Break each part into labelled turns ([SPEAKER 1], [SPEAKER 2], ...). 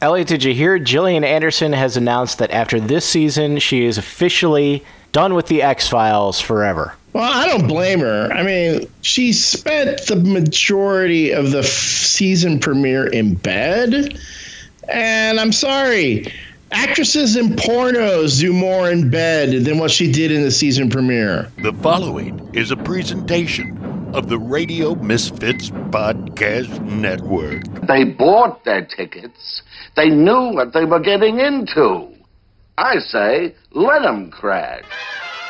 [SPEAKER 1] Elliot, did you hear? Gillian Anderson has announced that after this season, she is officially done with the X Files forever.
[SPEAKER 2] Well, I don't blame her. I mean, she spent the majority of the f- season premiere in bed. And I'm sorry, actresses in pornos do more in bed than what she did in the season premiere.
[SPEAKER 3] The following is a presentation of the Radio Misfits Podcast Network.
[SPEAKER 4] They bought their tickets. They knew what they were getting into. I say, let them crash.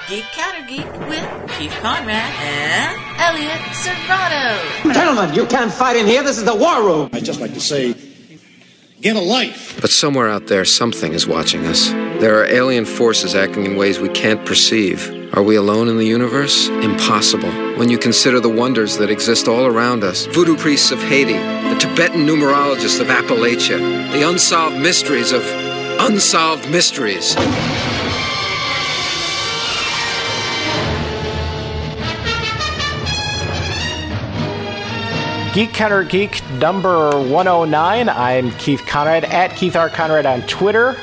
[SPEAKER 5] Geek Counter Geek with Keith Conrad and Elliot Serrano.
[SPEAKER 6] Gentlemen, you can't fight in here. This is the war room.
[SPEAKER 7] I'd just like to say, get a life.
[SPEAKER 8] But somewhere out there, something is watching us. There are alien forces acting in ways we can't perceive. Are we alone in the universe? Impossible. When you consider the wonders that exist all around us voodoo priests of Haiti, the Tibetan numerologists of Appalachia, the unsolved mysteries of unsolved mysteries.
[SPEAKER 1] Geek Counter Geek number 109. I'm Keith Conrad at Keith R. Conrad on Twitter.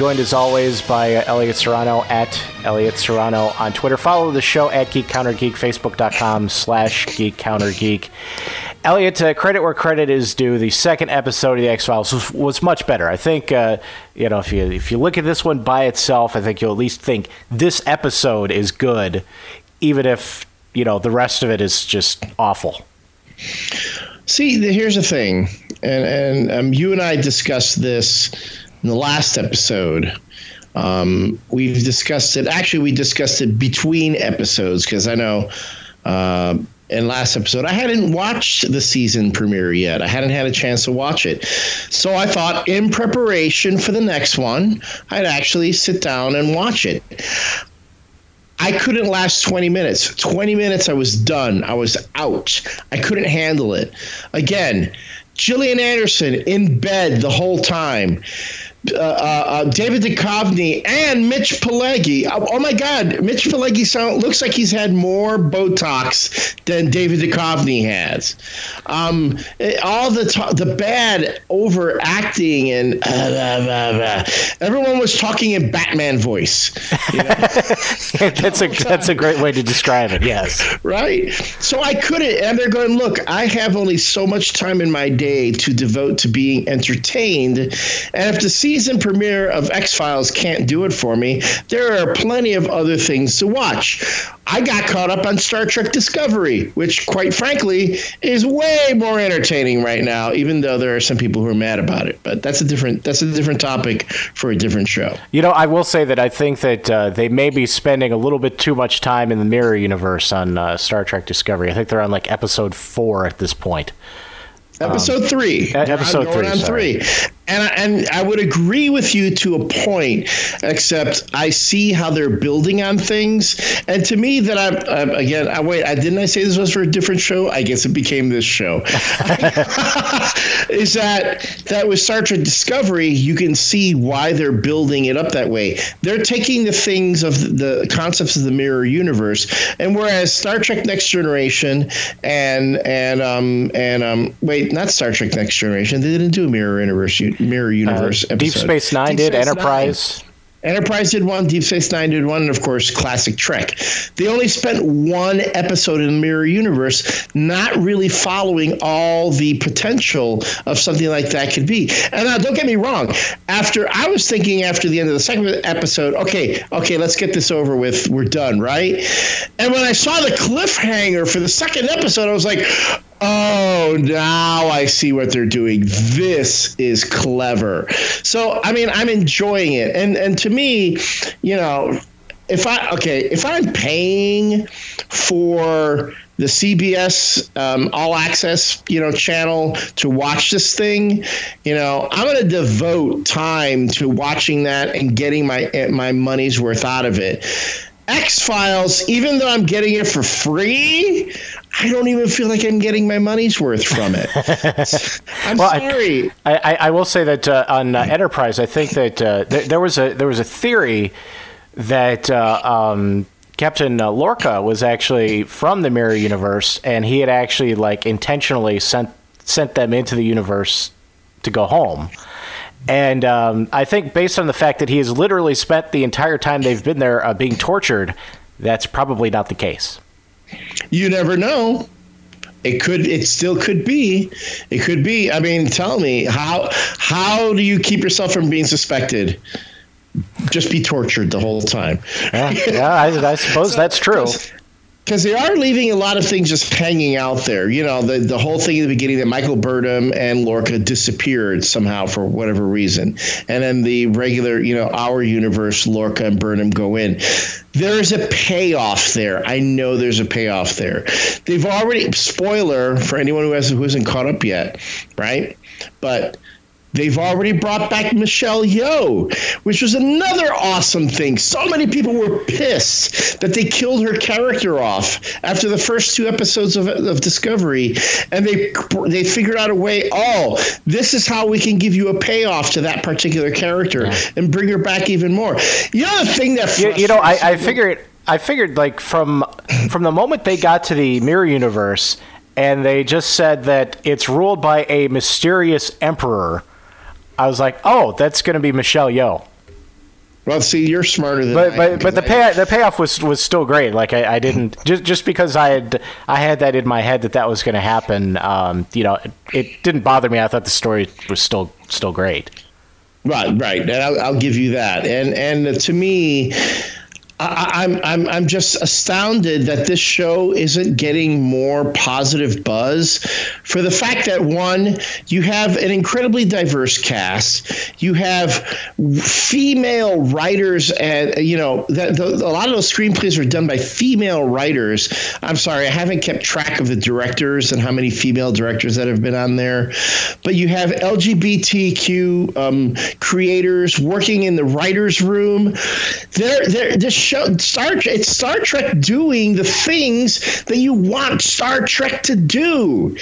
[SPEAKER 1] Joined as always by uh, Elliot Serrano at Elliot Serrano on Twitter. Follow the show at Geek Counter Geek, Facebook.com slash Geek Counter Geek. Elliot, uh, credit where credit is due. The second episode of the X Files was, was, much better. I think uh, you know if you if you look at this one by itself, I think you'll at least think this episode is good, even if you know the rest of it is just awful.
[SPEAKER 2] See, here's the thing, and and um, you and I discussed this in the last episode. Um, we've discussed it. Actually, we discussed it between episodes because I know. Uh, in last episode, I hadn't watched the season premiere yet. I hadn't had a chance to watch it. So I thought, in preparation for the next one, I'd actually sit down and watch it. I couldn't last 20 minutes. 20 minutes, I was done. I was out. I couldn't handle it. Again, Gillian Anderson in bed the whole time. Uh, uh, David Duchovny and Mitch Pileggi. Oh, oh, my God, Mitch Pileggi sound, looks like he's had more Botox than David Duchovny has. Um, all the the bad overacting and uh, everyone was talking in Batman voice. You know?
[SPEAKER 1] that's a that's a great way to describe it. Yes,
[SPEAKER 2] right. So I couldn't, and they're going, look, I have only so much time in my day to devote to being entertained, and if the season premiere of X Files can't do it for me, there are plenty of other things to watch. I got caught up on Star Trek Discovery, which, quite frankly, is way more entertaining right now. Even though there are some people who are mad about it, but that's a different that's a different topic for a different show.
[SPEAKER 1] You know, I will say that I think that uh, they may be spending a little bit too much time in the mirror universe on uh, Star Trek Discovery. I think they're on like episode four at this point.
[SPEAKER 2] Episode um, three.
[SPEAKER 1] Episode three.
[SPEAKER 2] On
[SPEAKER 1] sorry.
[SPEAKER 2] three. And I, and I would agree with you to a point, except I see how they're building on things. And to me, that I'm, I'm again. I wait. I didn't I say this was for a different show? I guess it became this show. is that that with Star Trek Discovery, you can see why they're building it up that way. They're taking the things of the concepts of the mirror universe, and whereas Star Trek Next Generation and and um and um wait not Star Trek Next Generation. They didn't do a mirror universe mirror universe uh,
[SPEAKER 1] Deep Space Nine Deep did. Space Enterprise.
[SPEAKER 2] Nine. Enterprise did one, Deep Space Nine did one, and of course, classic Trek. They only spent one episode in the Mirror Universe, not really following all the potential of something like that could be. And now, don't get me wrong. After I was thinking after the end of the second episode, okay, okay, let's get this over with. We're done, right? And when I saw the cliffhanger for the second episode, I was like, Oh, now I see what they're doing. This is clever. So, I mean, I'm enjoying it. And and to me, you know, if I okay, if I'm paying for the CBS um, All Access, you know, channel to watch this thing, you know, I'm going to devote time to watching that and getting my my money's worth out of it. X Files, even though I'm getting it for free, I don't even feel like I'm getting my money's worth from it. I'm well, sorry.
[SPEAKER 1] I, I, I, will say that uh, on uh, Enterprise, I think that uh, th- there was a there was a theory that uh, um, Captain uh, Lorca was actually from the Mirror Universe, and he had actually like intentionally sent sent them into the universe to go home And um, I think based on the fact that he has literally spent the entire time they've been there uh, being tortured, that's probably not the case.
[SPEAKER 2] You never know. It could. It still could be. It could be. I mean, tell me how how do you keep yourself from being suspected? Just be tortured the whole time.
[SPEAKER 1] Yeah, yeah I, I suppose so, that's true
[SPEAKER 2] because they are leaving a lot of things just hanging out there. You know, the the whole thing in the beginning that Michael Burnham and Lorca disappeared somehow for whatever reason, and then the regular, you know, our universe, Lorca and Burnham go in. There's a payoff there. I know there's a payoff there. They've already spoiler for anyone who has who hasn't caught up yet, right? But They've already brought back Michelle Yeoh, which was another awesome thing. So many people were pissed that they killed her character off after the first two episodes of, of Discovery, and they they figured out a way. Oh, this is how we can give you a payoff to that particular character yeah. and bring her back even more. You know the thing that
[SPEAKER 1] you, you know I, I figured I figured like from from the moment they got to the mirror universe and they just said that it's ruled by a mysterious emperor I was like, oh, that's going to be Michelle Yeoh.
[SPEAKER 2] Well, see, you're smarter than
[SPEAKER 1] but,
[SPEAKER 2] I
[SPEAKER 1] but but the pay the payoff was was still great. Like I, I didn't just just because I had I had that in my head that that was going to happen. Um, you know, it, it, didn't bother me. I thought the story was still still great.
[SPEAKER 2] Right, right, and I'll, I'll give you that. And and to me, I, am I'm I'm just astounded that this show isn't getting more positive buzz for the fact that one, you have an incredibly diverse cast, you have female writers, and you know that a lot of those screenplays are done by female writers. I'm sorry, I haven't kept track of the directors and how many female directors that have been on there, but you have LGBTQ um, creators working in the writers' room. They're, they're, this show Star it's Star Trek doing the things that you want Star Trek to do,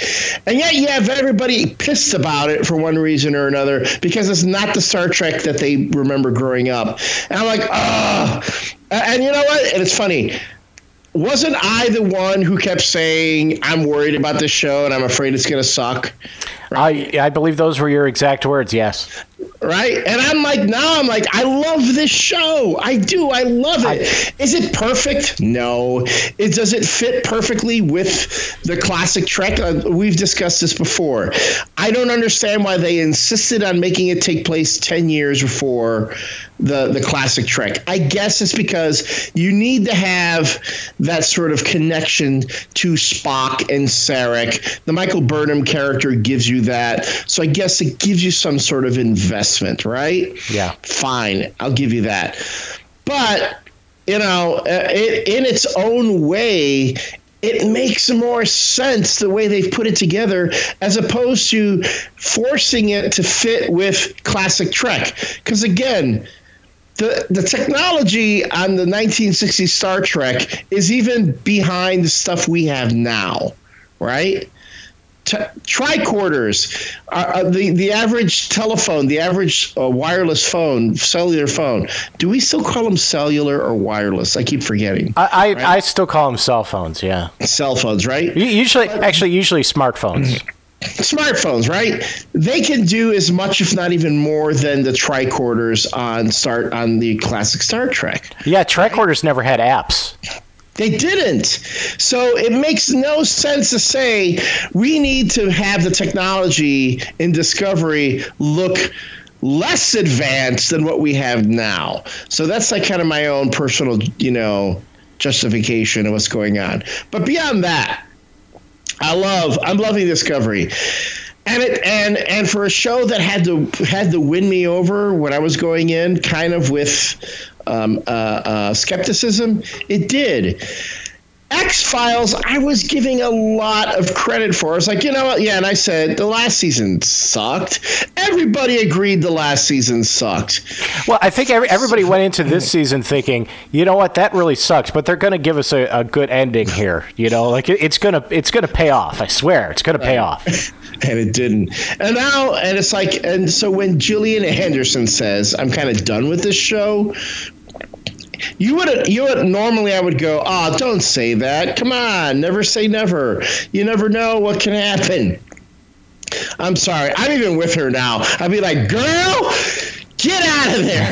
[SPEAKER 2] and yet you have everybody pissed about it for one reason or another because it's not the Star Trek that they remember growing up. And I'm like, ah, and you know what? And it's funny wasn't I the one who kept saying I'm worried about this show and I'm afraid it's going to suck?
[SPEAKER 1] Right? I I believe those were your exact words. Yes.
[SPEAKER 2] Right, and I'm like, now I'm like, I love this show. I do. I love it. Is it perfect? No. It does it fit perfectly with the classic Trek? Uh, we've discussed this before. I don't understand why they insisted on making it take place ten years before the the classic Trek. I guess it's because you need to have that sort of connection to Spock and Sarek. The Michael Burnham character gives you that, so I guess it gives you some sort of investment, right?
[SPEAKER 1] Yeah.
[SPEAKER 2] Fine, I'll give you that, but you know, uh, it, in its own way, it makes more sense the way they've put it together as opposed to forcing it to fit with classic Trek. Because again, the the technology on the 1960s Star Trek is even behind the stuff we have now, right? T- tricorders, uh, uh, the the average telephone, the average uh, wireless phone, cellular phone. Do we still call them cellular or wireless? I keep forgetting.
[SPEAKER 1] I I, right? I still call them cell phones. Yeah,
[SPEAKER 2] cell phones, right?
[SPEAKER 1] Usually, actually, usually smartphones
[SPEAKER 2] smartphones, right? They can do as much, if not even more, than the tricorders on start on the classic Star Trek.
[SPEAKER 1] Yeah, tricorders never had apps.
[SPEAKER 2] They didn't. So it makes no sense to say we need to have the technology in Discovery look less advanced than what we have now. So that's like kind of my own personal, you know, justification of what's going on. But beyond that, I love. I'm loving Discovery. And it and and for a show that had to had to win me over when I was going in, kind of with um, uh, uh, skepticism, it did. X Files, I was giving a lot of credit for. It's like, you know what? Yeah, and I said the last season sucked. Everybody agreed the last season sucked.
[SPEAKER 1] Well, I think every, everybody went into this season thinking, you know what, that really sucks, but they're going to give us a, a, good ending here. You know, like it, it's gonna it's gonna pay off. I swear, it's gonna pay off.
[SPEAKER 2] and it didn't. And now, and it's like, and so when Gillian Anderson says, "I'm kind of done with this show," You would you would normally I would go, oh, don't say that. Come on, never say never. You never know what can happen. I'm sorry. I'm even with her now. I'd be like, girl, get out of there.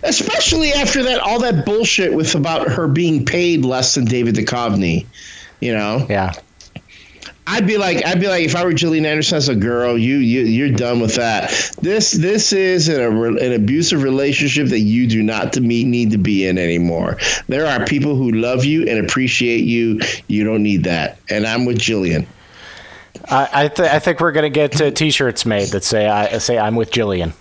[SPEAKER 2] Especially after that, all that bullshit with about her being paid less than David Duchovny. You know?
[SPEAKER 1] Yeah.
[SPEAKER 2] I'd be like, I'd be like, if I were Gillian Anderson as a girl, you, you, you're done with that. This, this is an, an abusive relationship that you do not to me need to be in anymore. There are people who love you and appreciate you. You don't need that. And I'm with Gillian.
[SPEAKER 1] I I, th- I think we're gonna get uh, T-shirts made that say I say I'm with Gillian.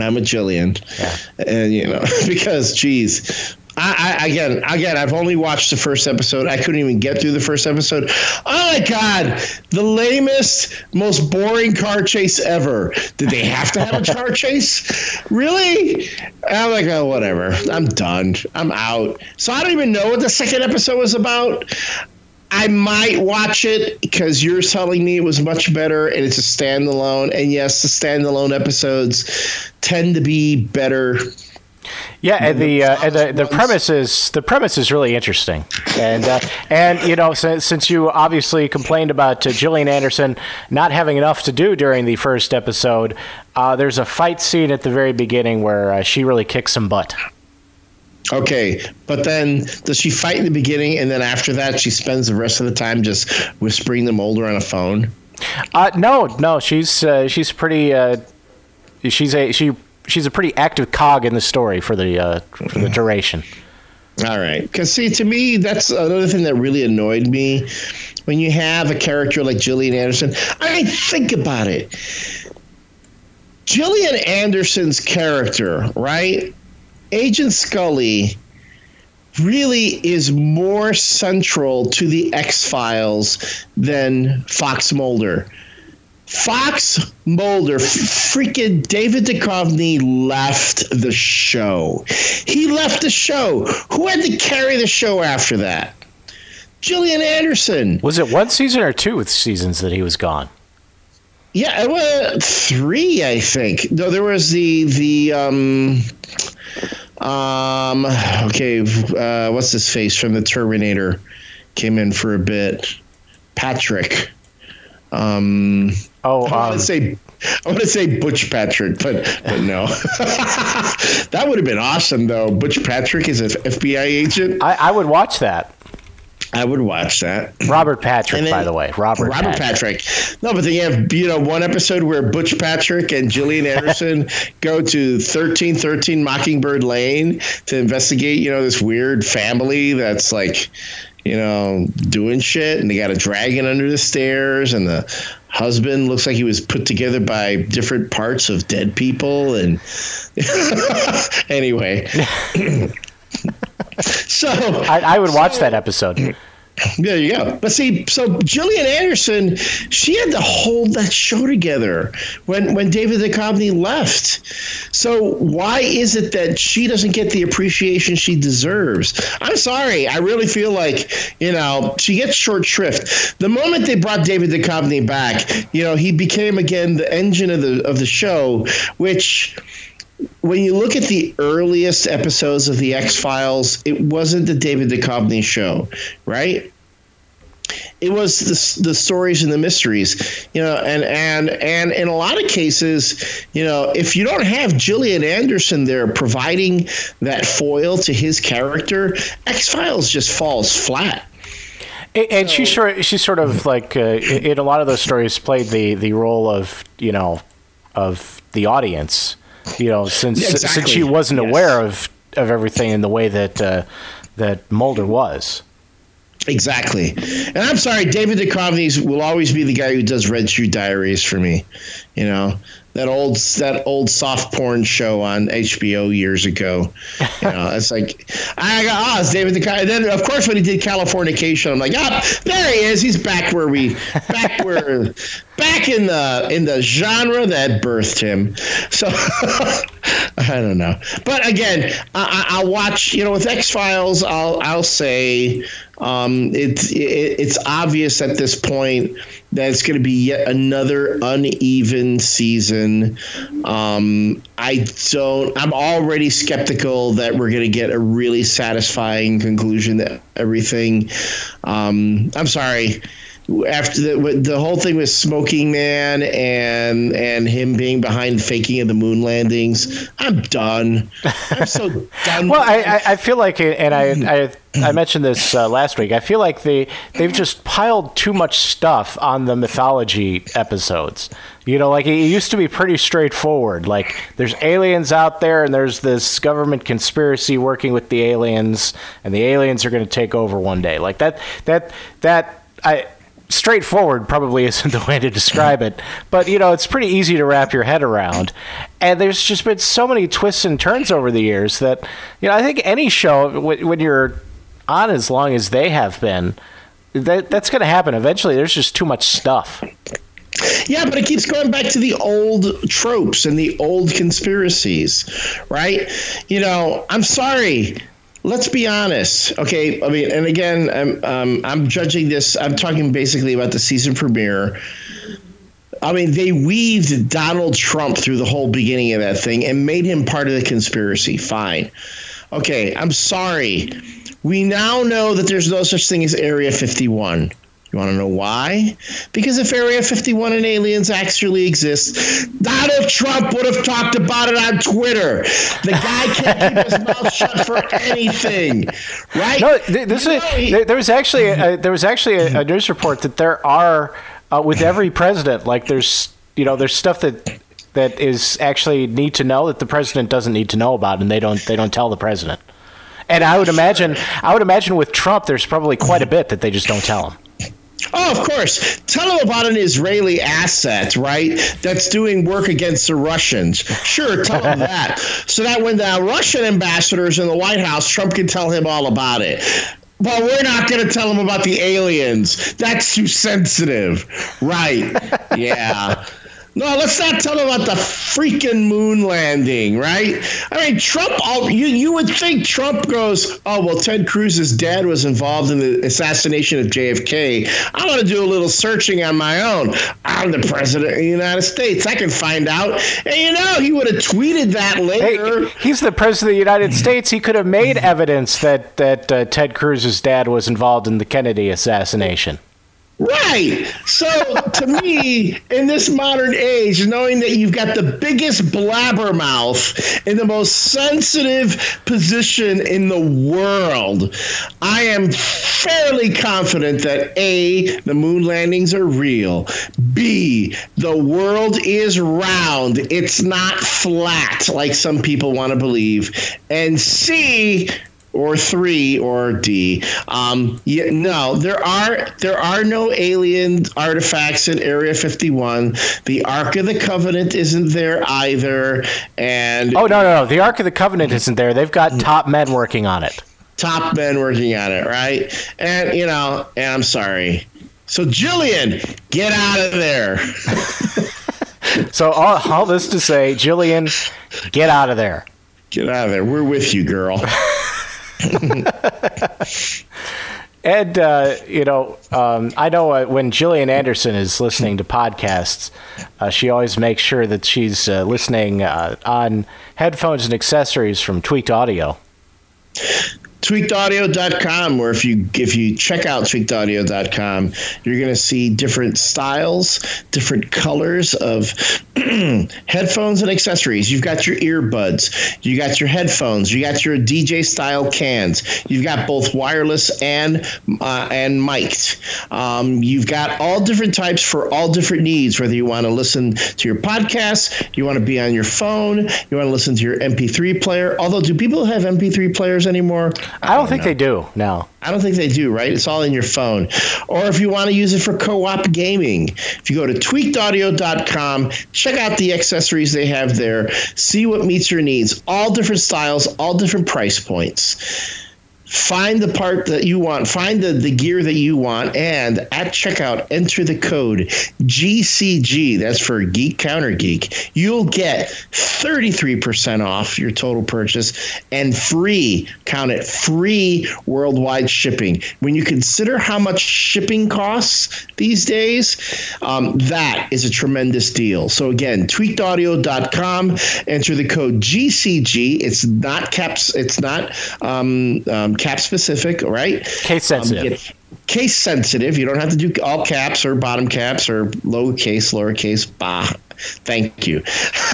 [SPEAKER 2] I'm a Gillian,
[SPEAKER 1] Yeah.
[SPEAKER 2] and you know because, geez, I, I again, again, I've only watched the first episode. I couldn't even get through the first episode. Oh my god, the lamest, most boring car chase ever. Did they have to have a car chase? Really? I'm like, oh, whatever. I'm done. I'm out. So I don't even know what the second episode was about. I might watch it because you're telling me it was much better and it's a standalone. And yes, the standalone episodes tend to be better.
[SPEAKER 1] Yeah, and the uh, and the, the premise is the premise is really interesting, and uh, and you know since, since you obviously complained about uh, Gillian Anderson not having enough to do during the first episode, uh, there's a fight scene at the very beginning where uh, she really kicks some butt.
[SPEAKER 2] Okay, but then does she fight in the beginning and then after that she spends the rest of the time just whispering to Mulder on a phone?
[SPEAKER 1] Uh, no, no, she's uh, she's pretty. Uh, she's a she she's a pretty active cog in the story for the uh, for the duration.
[SPEAKER 2] All right. Because, see, to me, that's another thing that really annoyed me. When you have a character like Gillian Anderson, I think about it. Gillian Anderson's character, right? Agent Scully really is more central to the X Files than Fox Mulder. Fox Mulder, freaking David Duchovny left the show. He left the show. Who had to carry the show after that? Gillian Anderson.
[SPEAKER 1] Was it one season or two seasons that he was gone?
[SPEAKER 2] Yeah, it was three, I think. No, there was the the um um okay, uh, what's his face from the Terminator came in for a bit. Patrick. Um,
[SPEAKER 1] oh,
[SPEAKER 2] I want
[SPEAKER 1] um,
[SPEAKER 2] to say I want to say Butch Patrick, but but no. that would have been awesome though. Butch Patrick is an FBI agent.
[SPEAKER 1] I, I would watch that.
[SPEAKER 2] I would watch that.
[SPEAKER 1] Robert Patrick,
[SPEAKER 2] then-
[SPEAKER 1] by the way, Robert.
[SPEAKER 2] Robert Patrick. No, but then you have you know one episode where Butch Patrick and Gillian Anderson go to thirteen thirteen Mockingbird Lane to investigate you know this weird family that's like you know doing shit and they got a dragon under the stairs and the husband looks like he was put together by different parts of dead people and anyway. so
[SPEAKER 1] I, I would watch that episode.
[SPEAKER 2] There you go. But see, so Gillian Anderson, she had to hold that show together when when David Duchovny left. So why is it that she doesn't get the appreciation she deserves? I'm sorry. I really feel like you know she gets short shrift. The moment they brought David Duchovny back, you know he became again the engine of the of the show, which when you look at the earliest episodes of the X Files, it wasn't the David Duchovny show, right? It was the, the stories and the mysteries, you know, and and and in a lot of cases, you know, if you don't have Gillian Anderson there providing that foil to his character, X Files just falls flat.
[SPEAKER 1] And- she sort she sort of like uh, in a lot of those stories played the the role of you know of the audience, you know, since
[SPEAKER 2] Yeah,
[SPEAKER 1] since
[SPEAKER 2] exactly.
[SPEAKER 1] she wasn't
[SPEAKER 2] Yes.
[SPEAKER 1] aware of of everything in the way that uh, that Mulder was.
[SPEAKER 2] Exactly. And I'm sorry, David Duchovny will always be the guy who does Red Shoe Diaries for me. You know, that old that old soft porn show on HBO years ago. You know, it's like I go, oh, it's David Duchovny. And then of course when he did Californication, I'm like, ah, there he is. He's back where we back where back in the in the genre that birthed him. So I don't know. But again, I, I- I'll watch. You know, with X Files, I'll I'll say um, it's it, it's obvious at this point that it's going to be yet another uneven season. Um, I don't. I'm already skeptical that we're going to get a really satisfying conclusion to everything. Um, I'm sorry. after the the whole thing with Smoking Man and and him being behind faking of the moon landings, I'm done. I'm so done.
[SPEAKER 1] well, I, I, I feel like, and I I, I mentioned this uh, last week. I feel like they they've just piled too much stuff on the mythology episodes. You know, like it used to be pretty straightforward. Like there's aliens out there, and there's this government conspiracy working with the aliens, and the aliens are going to take over one day. Like that that that I straightforward probably isn't the way to describe it, but you know, it's pretty easy to wrap your head around. And there's just been so many twists and turns over the years that, you know, I think any show, when you're on as long as they have been, that, that's going to happen eventually. There's just too much stuff.
[SPEAKER 2] Yeah, but it keeps going back to the old tropes and the old conspiracies, right? You know, I'm sorry let's be honest. Okay, I mean, and again, I'm um, I'm judging this. I'm talking basically about the season premiere. I mean, they weaved Donald Trump through the whole beginning of that thing and made him part of the conspiracy. Fine. Okay, I'm sorry. We now know that there's no such thing as Area 51. You want to know why? Because if Area 51 and aliens actually exist, Donald Trump would have talked about it on Twitter. The guy can't keep his mouth shut for anything, right?
[SPEAKER 1] No, this is, know, there was actually a, there was actually a, a news report that there are uh, with every president, like there's you know there's stuff that that is actually need to know that the president doesn't need to know about, and they don't they don't tell the president. And I would imagine I would imagine with Trump, there's probably quite a bit that they just don't tell him.
[SPEAKER 2] Oh, of course. Tell them about an Israeli asset, right? That's doing work against the Russians. Sure, tell them that. So that when the Russian ambassador is in the White House, Trump can tell him all about it. But we're not going to tell him about the aliens. That's too sensitive. Right. Yeah. No, let's not tell about the freaking moon landing, right? I mean, Trump. You you would think Trump goes, oh well, Ted Cruz's dad was involved in the assassination of JFK. I'm going to do a little searching on my own. I'm the president of the United States. I can find out. And you know, he would have tweeted that later.
[SPEAKER 1] Hey, he's the president of the United States. He could have made evidence that that uh, Ted Cruz's dad was involved in the Kennedy assassination.
[SPEAKER 2] Right. So to me, in this modern age, knowing that you've got the biggest blabbermouth in the most sensitive position in the world, I am fairly confident that A, the moon landings are real. B, the world is round. It's not flat like some people want to believe. And C, or three or D. Um, yeah, no, there are there are no alien artifacts in Area 51. The Ark of the Covenant isn't there either. And
[SPEAKER 1] oh no, no, no, the Ark of the Covenant isn't there. They've got top men working on it.
[SPEAKER 2] Top men working on it, right? And you know, and I'm sorry. So Gillian, get out of there.
[SPEAKER 1] so all, all this to say, Gillian, get out of there.
[SPEAKER 2] Get out of there. We're with you, girl.
[SPEAKER 1] And uh, you know, um, I know uh, when Gillian Anderson is listening to podcasts, uh, she always makes sure that she's uh, listening uh, on headphones and accessories from Tweaked Audio
[SPEAKER 2] tweakedaudio.com where if you if you check out tweakedaudio.com you're going to see different styles different colors of headphones and accessories. You've got your earbuds you got your headphones you got your dj style cans you've got both wireless and uh, and mic'd. Um, you've got all different types for all different needs whether you want to listen to your podcast you want to be on your phone you want to listen to your mp3 player. Although do people have mp3 players anymore
[SPEAKER 1] I don't, think know. they do. now.
[SPEAKER 2] I don't think they do, right? It's all in your phone. Or if you want to use it for co op gaming, if you go to tweakedaudio.com, check out the accessories they have there, see what meets your needs. All different styles, all different price points find the part that you want, find the, the gear that you want, and at checkout, enter the code GCG. That's for Geek Counter Geek. You'll get 33% off your total purchase and free, count it, free worldwide shipping. When you consider how much shipping costs these days, um, that is a tremendous deal. So again, tweakedaudio.com, enter the code GCG. It's not caps, it's not um, um, cap specific, right?
[SPEAKER 1] Case sensitive.
[SPEAKER 2] Um, case sensitive. You don't have to do all caps or bottom caps or lowercase, lowercase, bah. Thank you.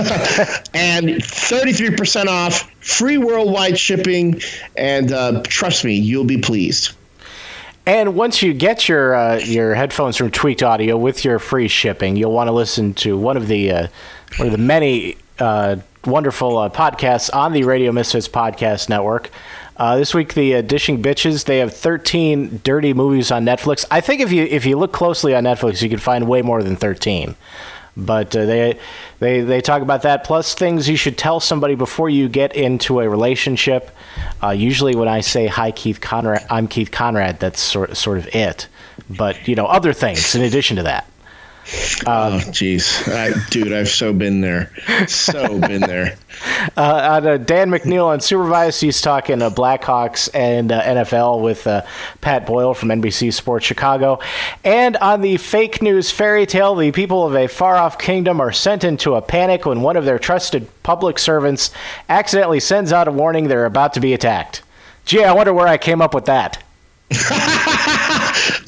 [SPEAKER 2] and 33% off, free worldwide shipping, and uh, trust me, you'll be pleased.
[SPEAKER 1] And once you get your uh, your headphones from Tweaked Audio with your free shipping, you'll want to listen to one of the uh, one of the many uh, wonderful uh, podcasts on the Radio Misfits podcast network. Uh, this week, the uh, Dishing Bitches they have 13 dirty movies on Netflix. I think if you if you look closely on Netflix, you can find way more than 13. But uh, they they they talk about that plus things you should tell somebody before you get into a relationship. Uh, usually, when I say "Hi, Keith Conrad," I'm Keith Conrad. That's sort sort of it. But you know, other things in addition to that.
[SPEAKER 2] Oh, jeez, dude, I've so been there, so been there.
[SPEAKER 1] Uh, on, uh, Dan McNeil on Supervised, he's talking uh, Blackhawks and uh, NFL with uh, Pat Boyle from NBC Sports Chicago. And on the fake news fairy tale, the people of a far off kingdom are sent into a panic when one of their trusted public servants accidentally sends out a warning they're about to be attacked. Gee, I wonder where I came up with that.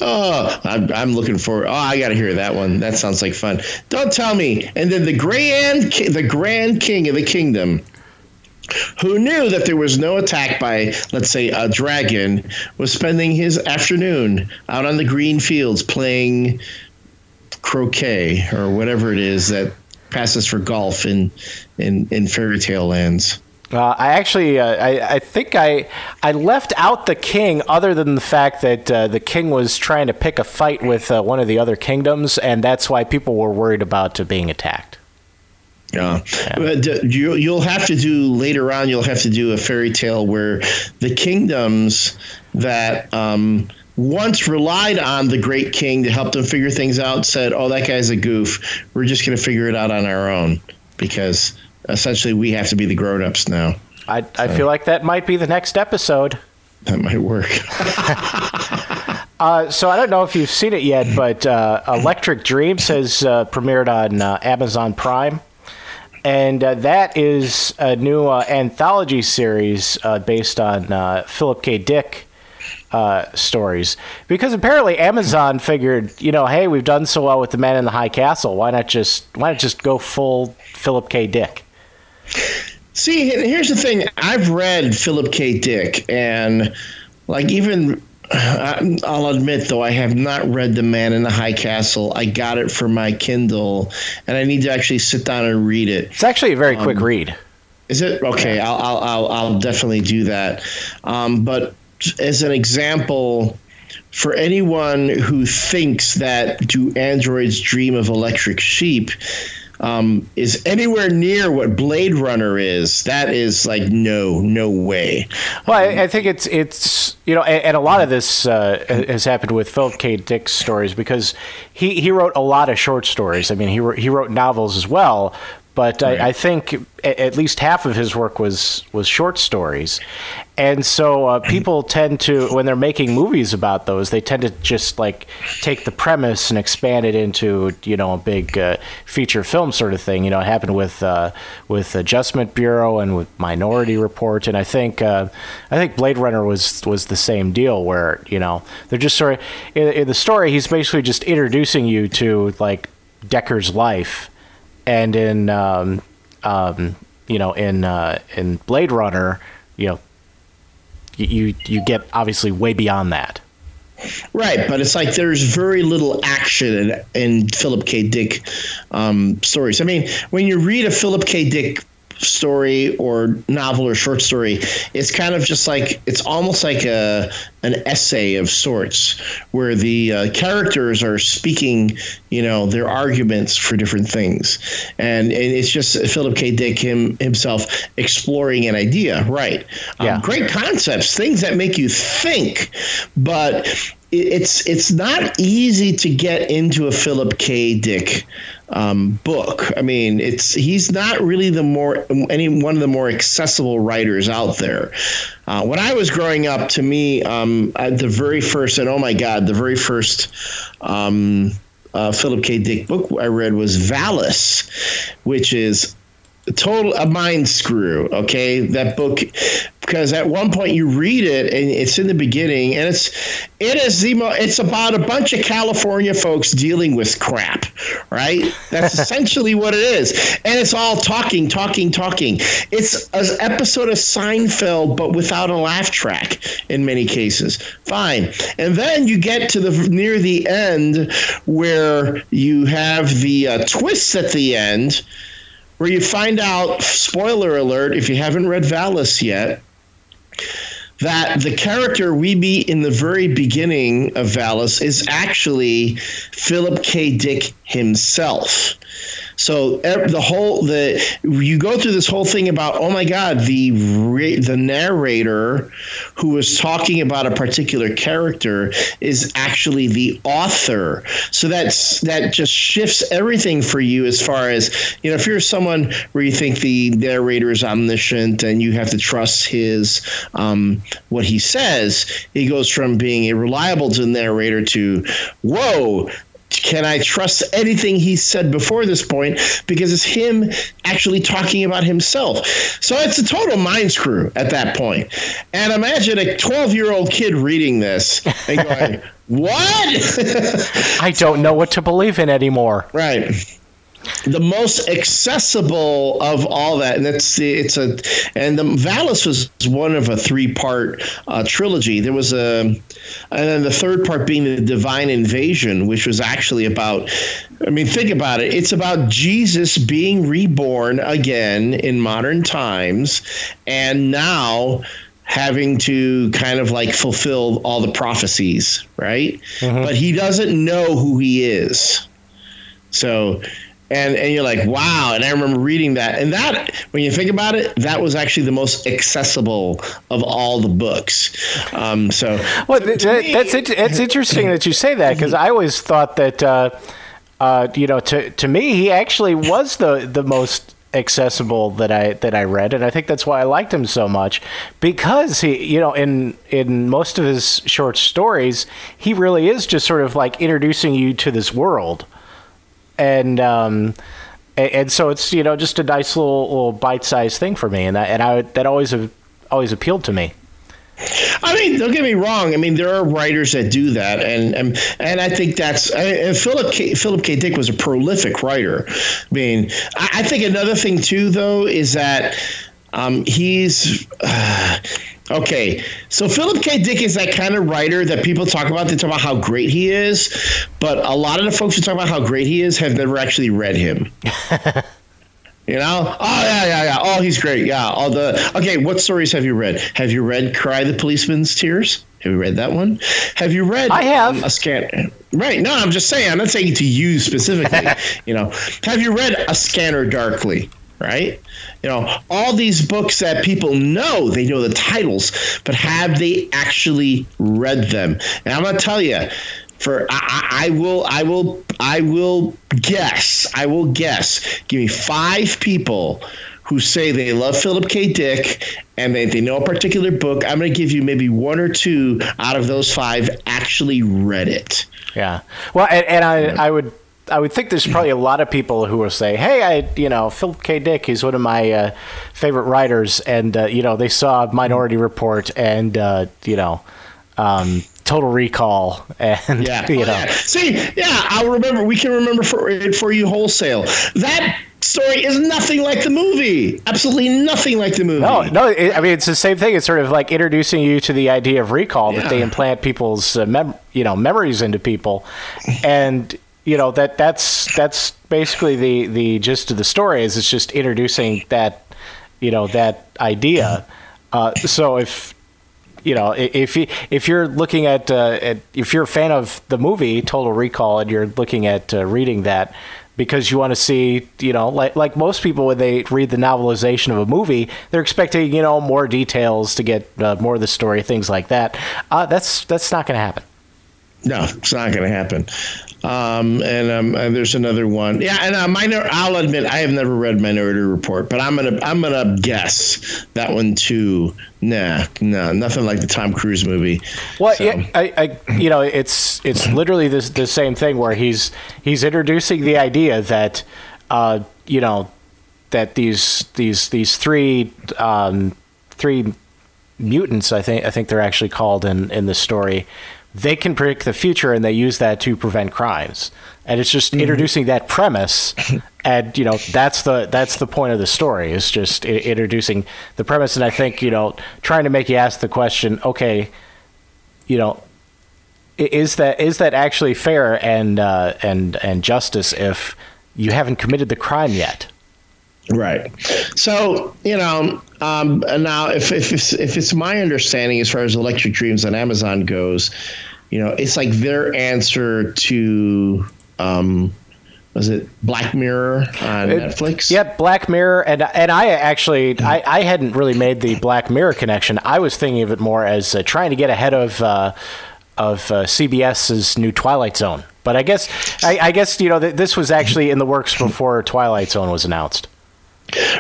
[SPEAKER 2] oh, I'm, I'm, looking for. Oh, I got to hear that one. That sounds like fun. Don't tell me. And then the grand, the grand king of the kingdom, who knew that there was no attack by, let's say, a dragon, was spending his afternoon out on the green fields playing croquet or whatever it is that passes for golf in in in fairy tale lands.
[SPEAKER 1] Uh, I actually, uh, I, I, think I, I left out the king, other than the fact that uh, the king was trying to pick a fight with uh, one of the other kingdoms, and that's why people were worried about uh, being attacked.
[SPEAKER 2] Yeah, yeah. You, you'll have to do later on. You'll have to do a fairy tale where the kingdoms that um, once relied on the great king to help them figure things out said, "Oh, that guy's a goof. We're just going to figure it out on our own," because essentially we have to be the grown-ups now.
[SPEAKER 1] I, I so. feel like that might be the next episode.
[SPEAKER 2] That might work.
[SPEAKER 1] uh, so I don't know if you've seen it yet, but uh, Electric Dreams has uh, premiered on uh, Amazon Prime. And uh, that is a new uh, anthology series based on Philip K. Dick stories. Because apparently Amazon figured, you know, hey, we've done so well with The Man in the High Castle. Why not just why not just go full Philip K. Dick?
[SPEAKER 2] See, here's the thing. I've read Philip K. Dick, and like even I'll admit though I have not read The Man in the High Castle. I got it for my Kindle, and I need to actually sit down and read it.
[SPEAKER 1] It's actually a very um, quick read.
[SPEAKER 2] Is it okay? I'll I'll I'll, I'll definitely do that. Um, but as an example, for anyone who thinks that do androids dream of electric sheep, um, is anywhere near what Blade Runner is, that is like no, no way.
[SPEAKER 1] Well, I, I think it's it's you know, and, and a lot of this uh, has happened with Philip K. Dick's stories because he he wrote a lot of short stories. I mean, he he wrote novels as well, but right. I, I, think at least half of his work was was short stories, and so uh, people tend to when they're making movies about those, they tend to just like take the premise and expand it into you know a big uh, feature film sort of thing. You know, it happened with uh, with Adjustment Bureau and with Minority Report, and I think uh, I think Blade Runner was was the same deal where you know they're just sort of in, in the story he's basically just introducing you to like Deckard's life and in um, um, you know in uh, in Blade Runner, you know, you you get obviously way beyond that.
[SPEAKER 2] Right, but it's like there's very little action in, in Philip K. Dick um, stories. I mean, when you read a Philip K. Dick story or novel or short story it's kind of just like it's almost like a an essay of sorts where the uh, characters are speaking you know their arguments for different things. And, and it's just philip k. Dick him himself exploring an idea. Right. Um, yeah. great concepts things that make you think but it's it's not easy to get into a philip k. Dick um, book. I mean, it's he's not really the more any one of the more accessible writers out there. Uh, when I was growing up, to me, um, the very first and oh my god, the very first. Um, uh, Philip K. Dick book I read was Valis, which is total a mind screw. Okay, that book because at one point you read it and it's in the beginning and it's it is the mo- it's about a bunch of California folks dealing with crap, right? That's essentially what it is, and it's all talking, talking, talking. It's an episode of Seinfeld but without a laugh track in many cases. Fine, and then you get to the near the end where you have the uh, twists at the end where you find out, spoiler alert, if you haven't read Valis yet, that the character we meet in the very beginning of Valis is actually Philip K. Dick himself. So the whole the you go through this whole thing about oh my god the the narrator who was talking about a particular character is actually the author. So that's that just shifts everything for you as far as you know if you're someone where you think the narrator is omniscient and you have to trust his um, what he says, he goes from being a reliable narrator to whoa can I trust anything he said before this point? Because it's him actually talking about himself. So it's a total mind screw at that point. And imagine a 12 year old kid reading this and going, What?
[SPEAKER 1] I don't know what to believe in anymore.
[SPEAKER 2] Right the most accessible of all that, and it's it's a and the Valis was one of a three part uh, trilogy. There was a, and then the third part being the Divine Invasion, which was actually about. I mean, think about it. It's about Jesus being reborn again in modern times, and now having to kind of like fulfill all the prophecies, right? Mm-hmm. But he doesn't know who he is. So and and you're like wow. And i remember reading that. And that when you think about it that was actually the most accessible of all the books. Um, so
[SPEAKER 1] well that, me, that's it, it's interesting that you say that because i always thought that uh, uh, you know to to me he actually was the the most accessible that I that I read, and I think that's why I liked him so much because he, you know, in in most of his short stories, he really is just sort of like introducing you to this world and um, and so it's you know just a nice little, little bite-sized thing for me, and that and I that always always appealed to me.
[SPEAKER 2] I mean, don't get me wrong. I mean, there are writers that do that, and and, and I think that's and Philip K, Philip K. Dick was a prolific writer. I mean, I, I think another thing too, though, is that um, he's. Uh, Okay, so Philip K. Dick is that kind of writer that people talk about. They talk about how great he is, but a lot of the folks who talk about how great he is have never actually read him. you know? Oh yeah, yeah, yeah. Oh, he's great. Yeah. All the okay. What stories have you read? Have you read "Cry the Policeman's Tears"? Have you read that one? Have you read?
[SPEAKER 1] I have
[SPEAKER 2] um, a scan. Right. No, I'm just saying. I'm not saying to you specifically. you know, have you read "A Scanner Darkly"? Right you know all these books that people know they know the titles but have they actually read them and i'm going to tell you for I, I, will I will I will guess I will guess give me five people who say they love Philip K. Dick and they, they know a particular book. I'm going to give you maybe one or two out of those five actually read it.
[SPEAKER 1] Yeah. Well, and, and I, I would I would think there's probably a lot of people who will say, "Hey, I, you know, Philip K. Dick, he's one of my uh, favorite writers," and uh, you know, they saw Minority Report and uh, you know, um, Total Recall, and
[SPEAKER 2] yeah,
[SPEAKER 1] you oh, know,
[SPEAKER 2] yeah. see, yeah, I'll remember. We can remember for for you wholesale. That story is nothing like the movie. Absolutely nothing like the movie.
[SPEAKER 1] No, no. It, I mean, it's the same thing. It's sort of like introducing you to the idea of recall yeah. that they implant people's, uh, mem- you know, memories into people, and you know that that's that's basically the the gist of the story is it's just introducing that you know that idea. Uh, so if you know if you, if you're looking at, uh, at, if you're a fan of the movie Total Recall and you're looking at uh, reading that because you want to see you know like like most people when they read the novelization of a movie they're expecting you know more details to get uh, more of the story things like that. Uh, that's that's not going to happen.
[SPEAKER 2] No, it's not going to happen. Um, and, um, and, there's another one. Yeah, and uh, minor. I'll admit I have never read Minority Report, but I'm gonna I'm gonna guess that one too. Nah, nah, nothing like the Tom Cruise movie.
[SPEAKER 1] Well, so. yeah, I, I, you know, it's it's literally the the same thing where he's he's introducing the idea that, uh, you know, that these these these three um, three mutants. I think I think they're actually called in in the story. They can predict the future, and they use that to prevent crimes. And it's just introducing that premise, and you know that's the that's the point of the story. Is just i- introducing the premise, and I think you know trying to make you ask the question. Okay, you know, is that is that actually fair and uh, and and justice if you haven't committed the crime yet?
[SPEAKER 2] Right. So you know, um, now if if it's, if it's my understanding as far as Electric Dreams on Amazon goes, you know, it's like their answer to um, was it Black Mirror on Netflix?
[SPEAKER 1] Yep, Black Mirror, and and I actually I, I hadn't really made the Black Mirror connection. I was thinking of it more as uh, trying to get ahead of uh, of uh, CBS's new Twilight Zone. But I guess I, I guess you know th- this was actually in the works before Twilight Zone was announced.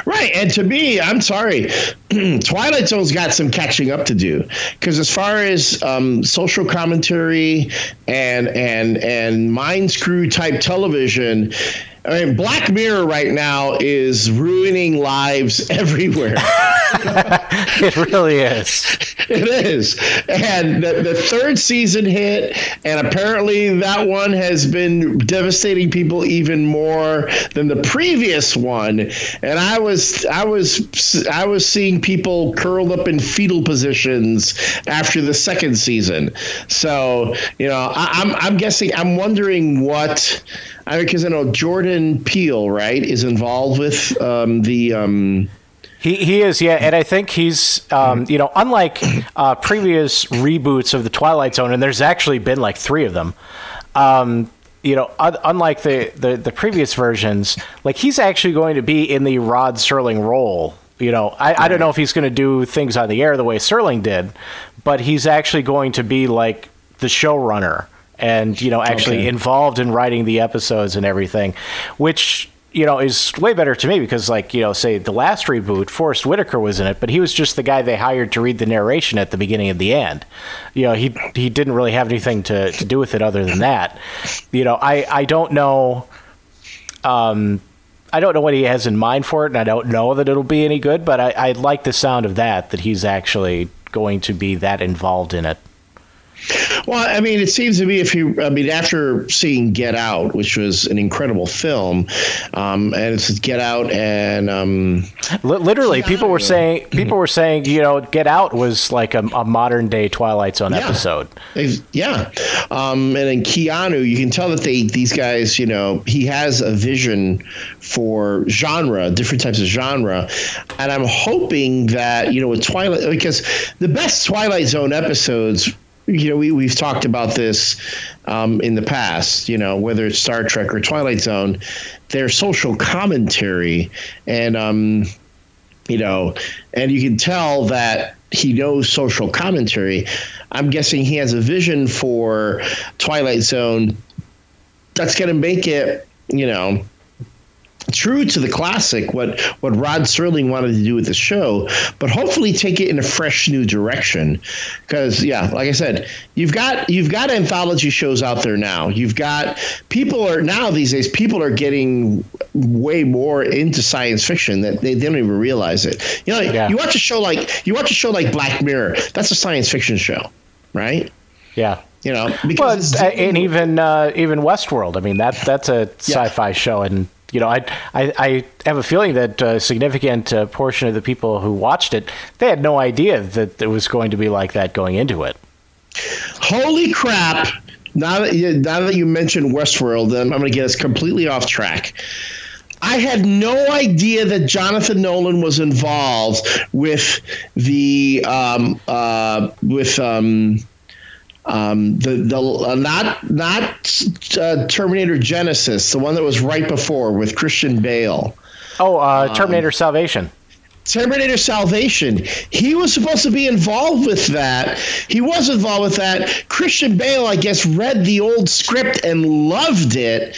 [SPEAKER 2] Right. And to me, I'm sorry, Twilight Zone's got some catching up to do because as far as um, social commentary and and and mind screw type television. I mean, Black Mirror right now is ruining lives everywhere.
[SPEAKER 1] It really is.
[SPEAKER 2] It is. And the, the third season hit, and apparently that one has been devastating people even more than the previous one. And I was I was I was seeing people curled up in fetal positions after the second season. So, you know, I, I'm I'm guessing I'm wondering what I mean, because I know Jordan Peele, right, is involved with um, the um,
[SPEAKER 1] He, he is, yeah, and I think he's, um, you know, unlike uh, previous reboots of the Twilight Zone, and there's actually been like three of them. Um, you know, un- unlike the, the the previous versions, like he's actually going to be in the Rod Serling role. You know, I, I don't know if he's going to do things on the air the way Serling did, but he's actually going to be like the showrunner and you know actually
[SPEAKER 2] Okay.
[SPEAKER 1] involved in writing the episodes and everything, which you know is way better to me because like you know say the last reboot, Forest Whitaker was in it, but he was just the guy they hired to read the narration at the beginning and the end. You know he he didn't really have anything to, to do with it other than that. You know I I don't know. Um, I don't know what he has in mind for it, and I don't know that it'll be any good. But I, I like the sound of that that he's actually going to be that involved in it.
[SPEAKER 2] Well, I mean, it seems to me if you, I mean, after seeing Get Out, which was an incredible film, um, and it's Get Out and um,
[SPEAKER 1] Li- literally, people were saying people were saying you know Get Out was like a, a modern day Twilight Zone
[SPEAKER 2] Yeah.
[SPEAKER 1] episode.
[SPEAKER 2] Yeah, um, and in Keanu, you can tell that they these guys, you know, he has a vision for genre, different types of genre, and I'm hoping that you know with Twilight, because the best Twilight Zone episodes. You know, we, we've talked about this um, in the past, you know, whether it's Star Trek or Twilight Zone, their social commentary and, um, you know, and you can tell that he knows social commentary. I'm guessing he has a vision for Twilight Zone that's going to make it, you know, true to the classic what what Rod Serling wanted to do with the show, but hopefully take it in a fresh new direction. Because yeah, like I said, you've got you've got anthology shows out there now. You've got people are now these days people are getting way more into science fiction that they, they don't even realize it. You know,
[SPEAKER 1] Yeah.
[SPEAKER 2] you watch a show like you watch a show like Black Mirror. That's a science fiction show, right?
[SPEAKER 1] Yeah.
[SPEAKER 2] You know, because
[SPEAKER 1] uh, and even uh, even Westworld. I mean that that's a sci-fi show, and you know I I, I have a feeling that a significant uh, portion of the people who watched it they had no idea that it was going to be like that going into it.
[SPEAKER 2] Holy crap! Now that you, now that you mentioned Westworld, then I'm going to get us completely off track. I had no idea that Jonathan Nolan was involved with the um, uh, with um, um, the the uh, not not uh, Terminator Genisys, the one that was right before with Christian Bale.
[SPEAKER 1] Oh, uh, Terminator Salvation.
[SPEAKER 2] Terminator Salvation. He was supposed to be involved with that. He was involved with that. Christian Bale, I guess, read the old script and loved it.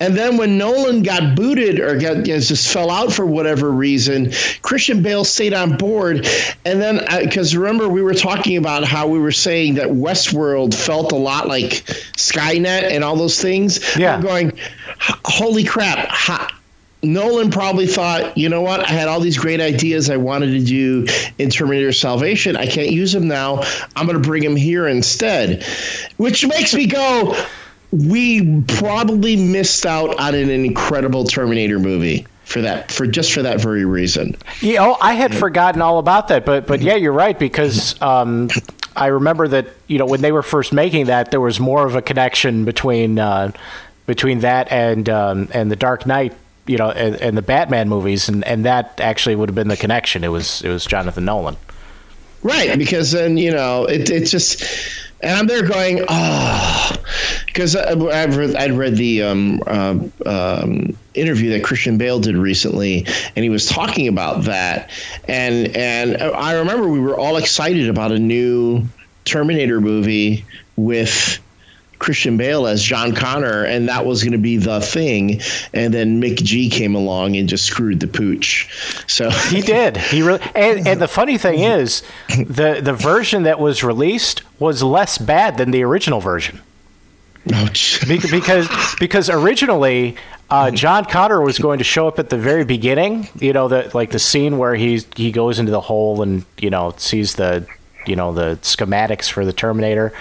[SPEAKER 2] And then when Nolan got booted or got just fell out for whatever reason, Christian Bale stayed on board. And then, uh, because remember, we were talking about how we were saying that Westworld felt a lot like Skynet and all those things.
[SPEAKER 1] Yeah.
[SPEAKER 2] I'm going, holy crap. How, Nolan probably thought, you know what? I had all these great ideas I wanted to do in Terminator Salvation. I can't use them now. I'm going to bring them here instead, which makes me go. We probably missed out on an incredible Terminator movie for that for just for that very reason.
[SPEAKER 1] You know, I had forgotten all about that, but but yeah, you're right because um, I remember that you know when they were first making that, there was more of a connection between uh, between that and um, and the Dark Knight, you know, and, and the Batman movies, and, and that actually would have been the connection. It was it was Jonathan Nolan,
[SPEAKER 2] right? Because then you know it it's just and I'm there going, oh, because I've read, I'd read the um, uh, um, interview that Christian Bale did recently, and he was talking about that, and and I remember we were all excited about a new Terminator movie with Christian Bale as John Connor, and that was going to be the thing. And then McG came along and just screwed the pooch. So
[SPEAKER 1] he did. He really. And, and the funny thing is, the the version that was released was less bad than the original version. Because because originally uh, John Connor was going to show up at the very beginning. You know, the like the scene where he he goes into the hole and you know sees the you know the schematics for the Terminator,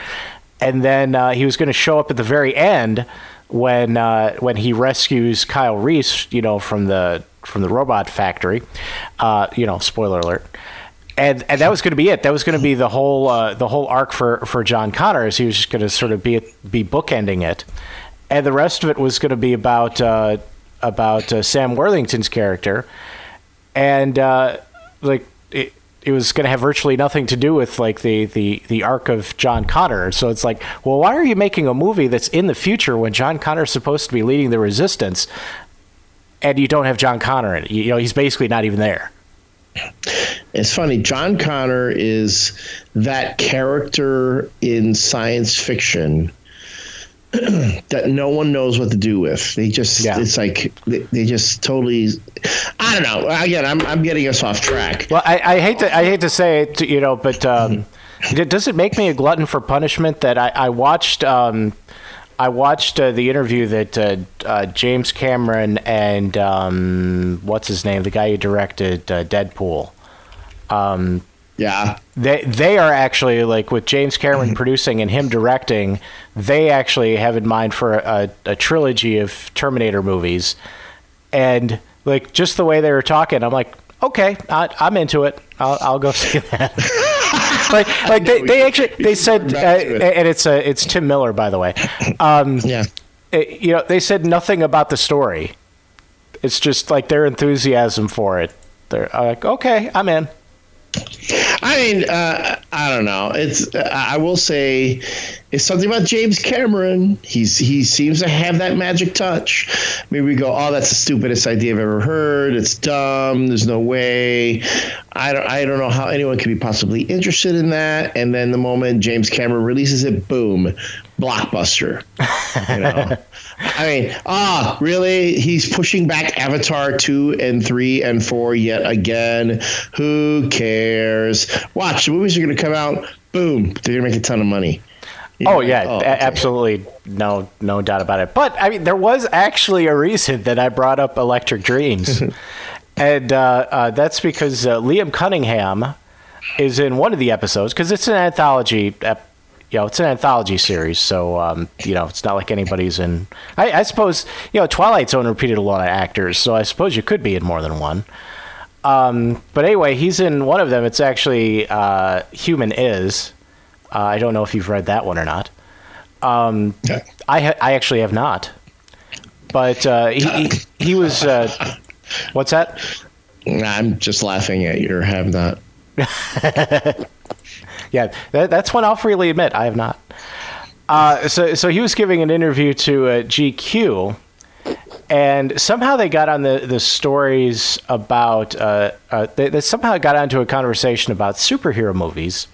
[SPEAKER 1] and then uh, he was going to show up at the very end when uh, when he rescues Kyle Reese, you know, from the from the robot factory. Uh, you know, spoiler alert. And, and that was going to be it. That was going to be the whole uh, the whole arc for, for John Connor. Is he was just going to sort of be be bookending it, and the rest of it was going to be about uh, about uh, Sam Worthington's character, and like it, was going to have virtually nothing to do with like the, the the arc of John Connor. So it's like, well, why are you making a movie that's in the future when John Connor is supposed to be leading the resistance, and you don't have John Connor in it? You know, he's basically not even there.
[SPEAKER 2] It's funny. John Connor is that character in science fiction that no one knows what to do with. They just yeah. it's like they, they, just totally I don't know. Again, I'm I'm getting us off track.
[SPEAKER 1] Well, I, I hate to I hate to say it, you know, but um, does it make me a glutton for punishment that I, I watched um, I watched uh, the interview that uh, uh, James Cameron and um, what's his name, the guy who directed uh, Deadpool. Um,
[SPEAKER 2] yeah.
[SPEAKER 1] They they are actually like with James Cameron mm-hmm. producing and him directing, they actually have in mind for a, a trilogy of Terminator movies. And like just the way they were talking, I'm like, okay, I, am into it. I'll, I'll go see that. like, like they, they actually they said, uh, and it's uh, it's Tim Miller, by the way. Um,
[SPEAKER 2] yeah,
[SPEAKER 1] it, you know, they said nothing about the story. It's just like their enthusiasm for it. They're uh, like, okay, I'm in.
[SPEAKER 2] I mean, uh, I don't know. It's I will say it's something about James Cameron. He's he seems to have that magic touch. Maybe we go, oh, that's the stupidest idea I've ever heard. It's dumb. There's no way. I don't I don't know how anyone could be possibly interested in that. And then the moment James Cameron releases it, boom, blockbuster. You know. I mean, ah, really? He's pushing back Avatar 2 and 3 and 4 yet again. Who cares? Watch, the movies are going to come out. Boom. They're going to make a ton of money.
[SPEAKER 1] oh yeah, oh, okay. absolutely, no, no doubt about it. But I mean, there was actually a reason that I brought up Electric Dreams, and uh, uh, that's because uh, Liam Cunningham is in one of the episodes because it's an anthology ep- you know, it's an anthology series, so um, you know, it's not like anybody's in. I, I, suppose you know, Twilight Zone repeated a lot of actors, so I suppose you could be in more than one. Um, but anyway, he's in one of them. It's actually uh, Human Is. Uh, I don't know if you've read that one or not. Um, okay. I ha- I actually have not, but uh, he, he, he was. Uh, what's that?
[SPEAKER 2] I'm just laughing at your have not.
[SPEAKER 1] yeah, that, that's one I'll freely admit I have not. Uh, so, so he was giving an interview to uh, GQ, and somehow they got on the, the stories about. Uh, uh, they, they somehow got onto a conversation about superhero movies,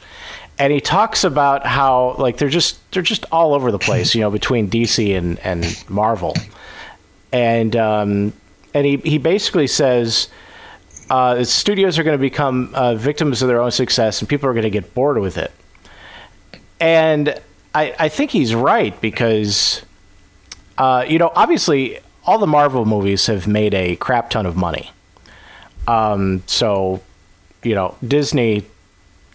[SPEAKER 1] and he talks about how like they're just they're just all over the place, you know, between DC and and Marvel, and um, and he he basically says uh, studios are going to become uh, victims of their own success, and people are going to get bored with it. And I, I think he's right because, uh, you know, obviously all the Marvel movies have made a crap ton of money. Um, so, you know, Disney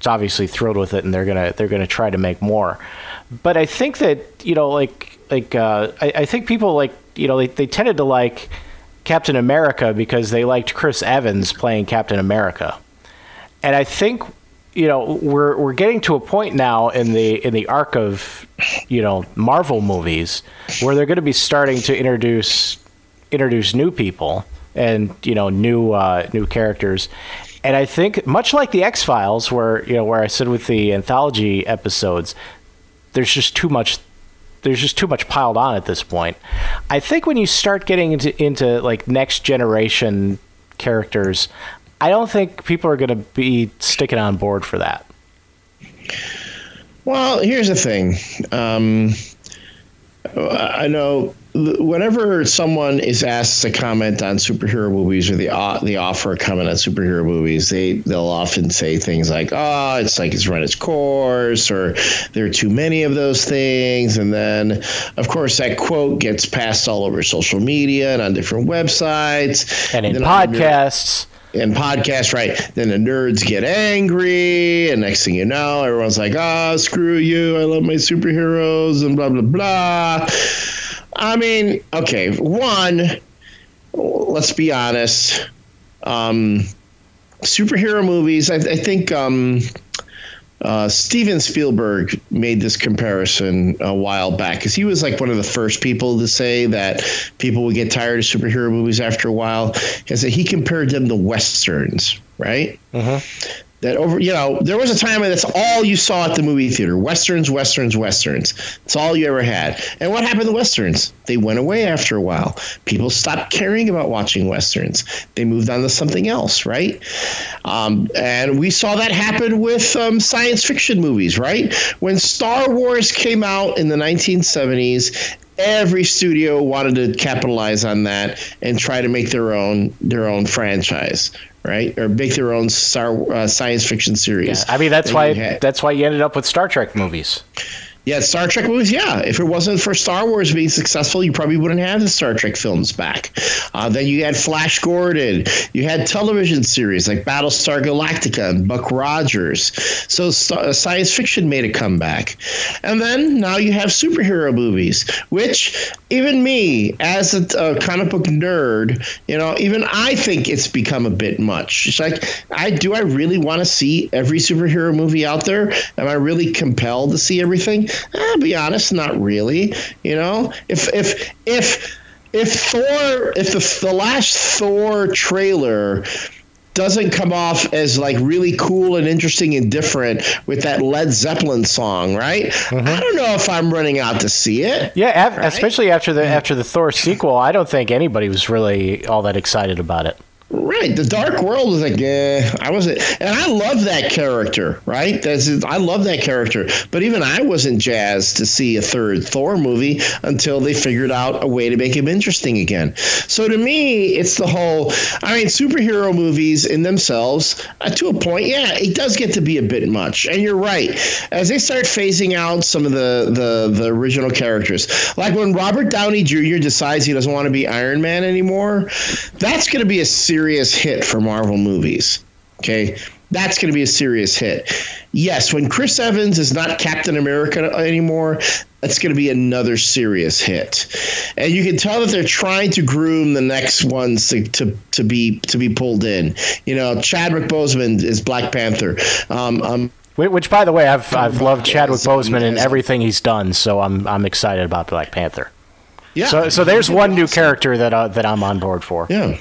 [SPEAKER 1] is obviously thrilled with it, and they're gonna they're gonna try to make more. But I think that you know, like like uh, I, I think people like you know they, they tended to like Captain America because they liked Chris Evans playing Captain America, and I think you know we're we're getting to a point now in the in the arc of you know Marvel movies where they're going to be starting to introduce introduce new people and you know new uh, new characters. And I think much like the X Files, where you know where I said with the anthology episodes, there's just too much there's just too much piled on at this point. I think when you start getting into into like next generation characters, I don't think people are going to be sticking on board for that.
[SPEAKER 2] Well, here's the thing. Um, I know whenever someone is asked to comment on superhero movies or the the offer a comment on superhero movies, they they'll often say things like, "Oh, it's like it's run its course," or "There are too many of those things," and then, of course, that quote gets passed all over social media and on different websites.
[SPEAKER 1] And in and podcasts
[SPEAKER 2] and podcast, right? Then the nerds get angry, and next thing you know, everyone's like, "Ah, oh, screw you! I love my superheroes," and blah blah blah. I mean, okay, one, let's be honest. Um, superhero movies, I, I think um, uh, Steven Spielberg made this comparison a while back because he was like one of the first people to say that people would get tired of superhero movies after a while. Because he compared them to westerns, right? Uh-huh that over you know there was a time that's all you saw at the movie theater. Westerns westerns westerns. It's all you ever had. And what happened to westerns? They went away after a while. People stopped caring about watching westerns. They moved on to something else right? Um, and we saw that happen with um, science fiction movies right? When star wars came out in the 1970s every studio wanted to capitalize on that and try to make their own their own franchise right? Or make their own star uh, science fiction series.
[SPEAKER 1] Yeah, I mean, that's why that's why you ended up with Star Trek movies.
[SPEAKER 2] Yeah, Star Trek movies. Yeah, if it wasn't for Star Wars being successful, you probably wouldn't have the Star Trek films back. Uh, then you had Flash Gordon. You had television series like Battlestar Galactica and Buck Rogers. So science fiction made a comeback, and then now you have superhero movies, which even me, as a, a comic book nerd, you know, even I think it's become a bit much. It's like, I do I really want to see every superhero movie out there? Am I really compelled to see everything? I'll be honest, not really. You know, if if if if Thor, if the the last Thor trailer doesn't come off as like really cool and interesting and different with that Led Zeppelin song, right? Mm-hmm. I don't know if I'm running out to see it.
[SPEAKER 1] Yeah, av- right? especially after the after the Thor sequel, I don't think anybody was really all that excited about it.
[SPEAKER 2] Right, the Dark World was like, eh, I wasn't, and I love that character. Right, that's I love that character. But even I wasn't jazzed to see a third Thor movie until they figured out a way to make him interesting again. So to me, it's the whole. I mean, superhero movies in themselves, uh, to a point, yeah, it does get to be a bit much. And you're right, as they start phasing out some of the the the original characters, like when Robert Downey Jr. decides he doesn't want to be Iron Man anymore, that's going to be a serious serious hit for Marvel movies. Okay. That's going to be a serious hit. Yes, when Chris Evans is not Captain America anymore, that's going to be another serious hit. And you can tell that they're trying to groom the next ones to, to, to be to be pulled in. You know, Chadwick Boseman is Black Panther. Um, um,
[SPEAKER 1] which, by the way, I've I've loved Chadwick Boseman and everything he's done, so I'm I'm excited about Black Panther. Yeah. So so there's one new character that uh, that I'm on board for.
[SPEAKER 2] Yeah.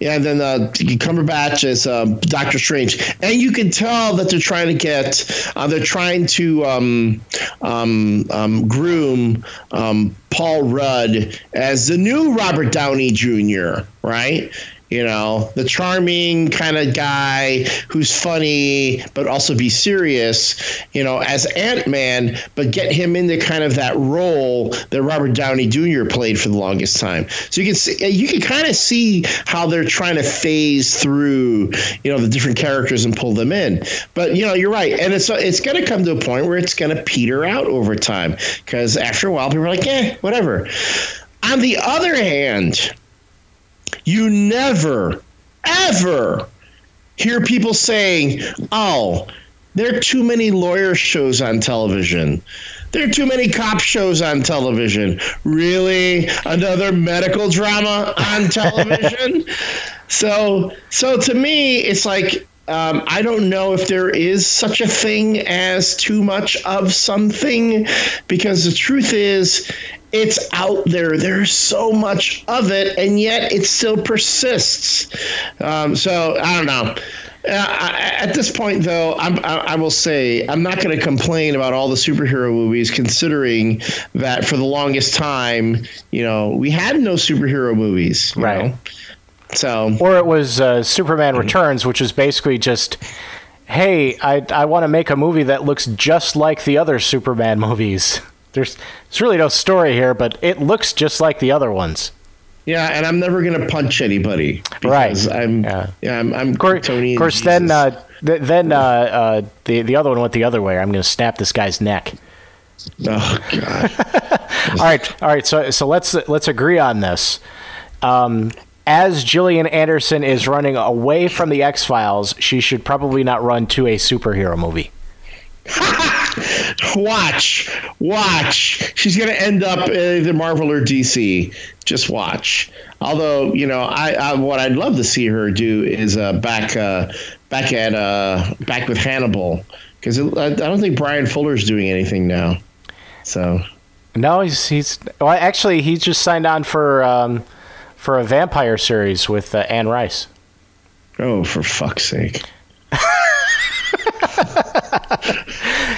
[SPEAKER 2] Yeah, and then uh, Cumberbatch as uh, Doctor Strange, and you can tell that they're trying to get, uh, they're trying to um, um, um, groom um, Paul Rudd as the new Robert Downey Jr. Right? You know the charming kind of guy who's funny but also be serious you know as ant-man but get him into kind of that role that robert downey jr played for the longest time. So you can see you can kind of see how they're trying to phase through you know the different characters and pull them in. But you know you're right and it's it's going to come to a point where it's going to peter out over time because after a while people are like eh whatever. On the other hand, you never, ever hear people saying, oh, there are too many lawyer shows on television. There are too many cop shows on television. Really? Another medical drama on television? so, so to me, it's like um, I don't know if there is such a thing as too much of something, because the truth is, it's out there. There's so much of it, and yet it still persists. Um, so I don't know. Uh, at this point, though, I'm, I, I will say I'm not going to complain about all the superhero movies, considering that for the longest time, you know, we had no superhero movies.
[SPEAKER 1] Right.
[SPEAKER 2] know? So
[SPEAKER 1] Or it was uh, Superman Returns, which is basically just, hey, I, I want to make a movie that looks just like the other Superman movies. There's, there's really no story here, but it looks just like the other ones.
[SPEAKER 2] yeah, and I'm never going to punch anybody.
[SPEAKER 1] Right.
[SPEAKER 2] I'm
[SPEAKER 1] Yeah.
[SPEAKER 2] yeah, I'm, I'm
[SPEAKER 1] Of course,
[SPEAKER 2] Tony.
[SPEAKER 1] of course then uh, th- then uh, uh, the the other one went the other way. I'm going to snap this guy's neck.
[SPEAKER 2] oh god.
[SPEAKER 1] all right, all right. So so let's let's agree on this. Um, as Gillian Anderson is running away from the X Files, she should probably not run to a superhero movie.
[SPEAKER 2] watch, watch. She's going to end up in either Marvel or DC. Just watch. Although you know, I, I what I'd love to see her do is uh, back uh, back at uh, back with Hannibal because I, I don't think Bryan Fuller's doing anything now. So
[SPEAKER 1] No, he's he's well, actually he just signed on for um, for a vampire series with uh, Anne Rice.
[SPEAKER 2] oh, for fuck's sake.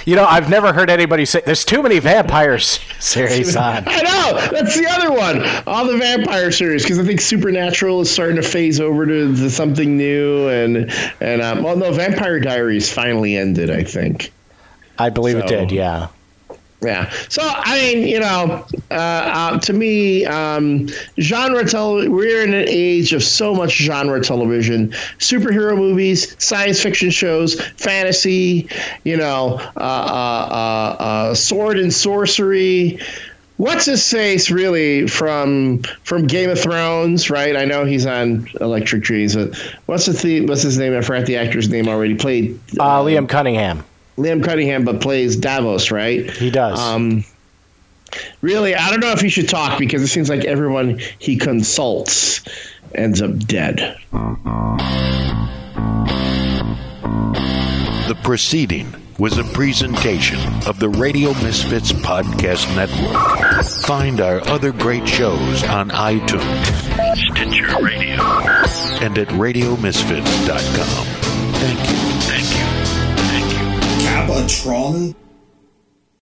[SPEAKER 1] You know, I've never heard anybody say there's too many vampire series on.
[SPEAKER 2] I know that's the other one. All the vampire series because I think Supernatural is starting to phase over to, to something new, and and um, well, no, Vampire Diaries finally ended. I think.
[SPEAKER 1] I believe it did. Yeah.
[SPEAKER 2] Yeah. So I mean, you know, uh, uh, to me, um, genre television. We're in an age of so much genre television: superhero movies, science fiction shows, fantasy. You know, uh, uh, uh, uh, sword and sorcery. What's his face really from from Game of Thrones, right? I know he's on Electric Trees, but what's the theme, what's his name? I forgot the actor's name already. Played
[SPEAKER 1] Uh, Liam Cunningham.
[SPEAKER 2] Liam Cunningham, but plays Davos, right?
[SPEAKER 1] He does.
[SPEAKER 2] Um, really, I don't know if he should talk because it seems like everyone he consults ends up dead.
[SPEAKER 3] The proceeding was a presentation of the Radio Misfits Podcast Network. Find our other great shows on iTunes, Stitcher Radio, and at RadioMisfits.com. Thank you. Thank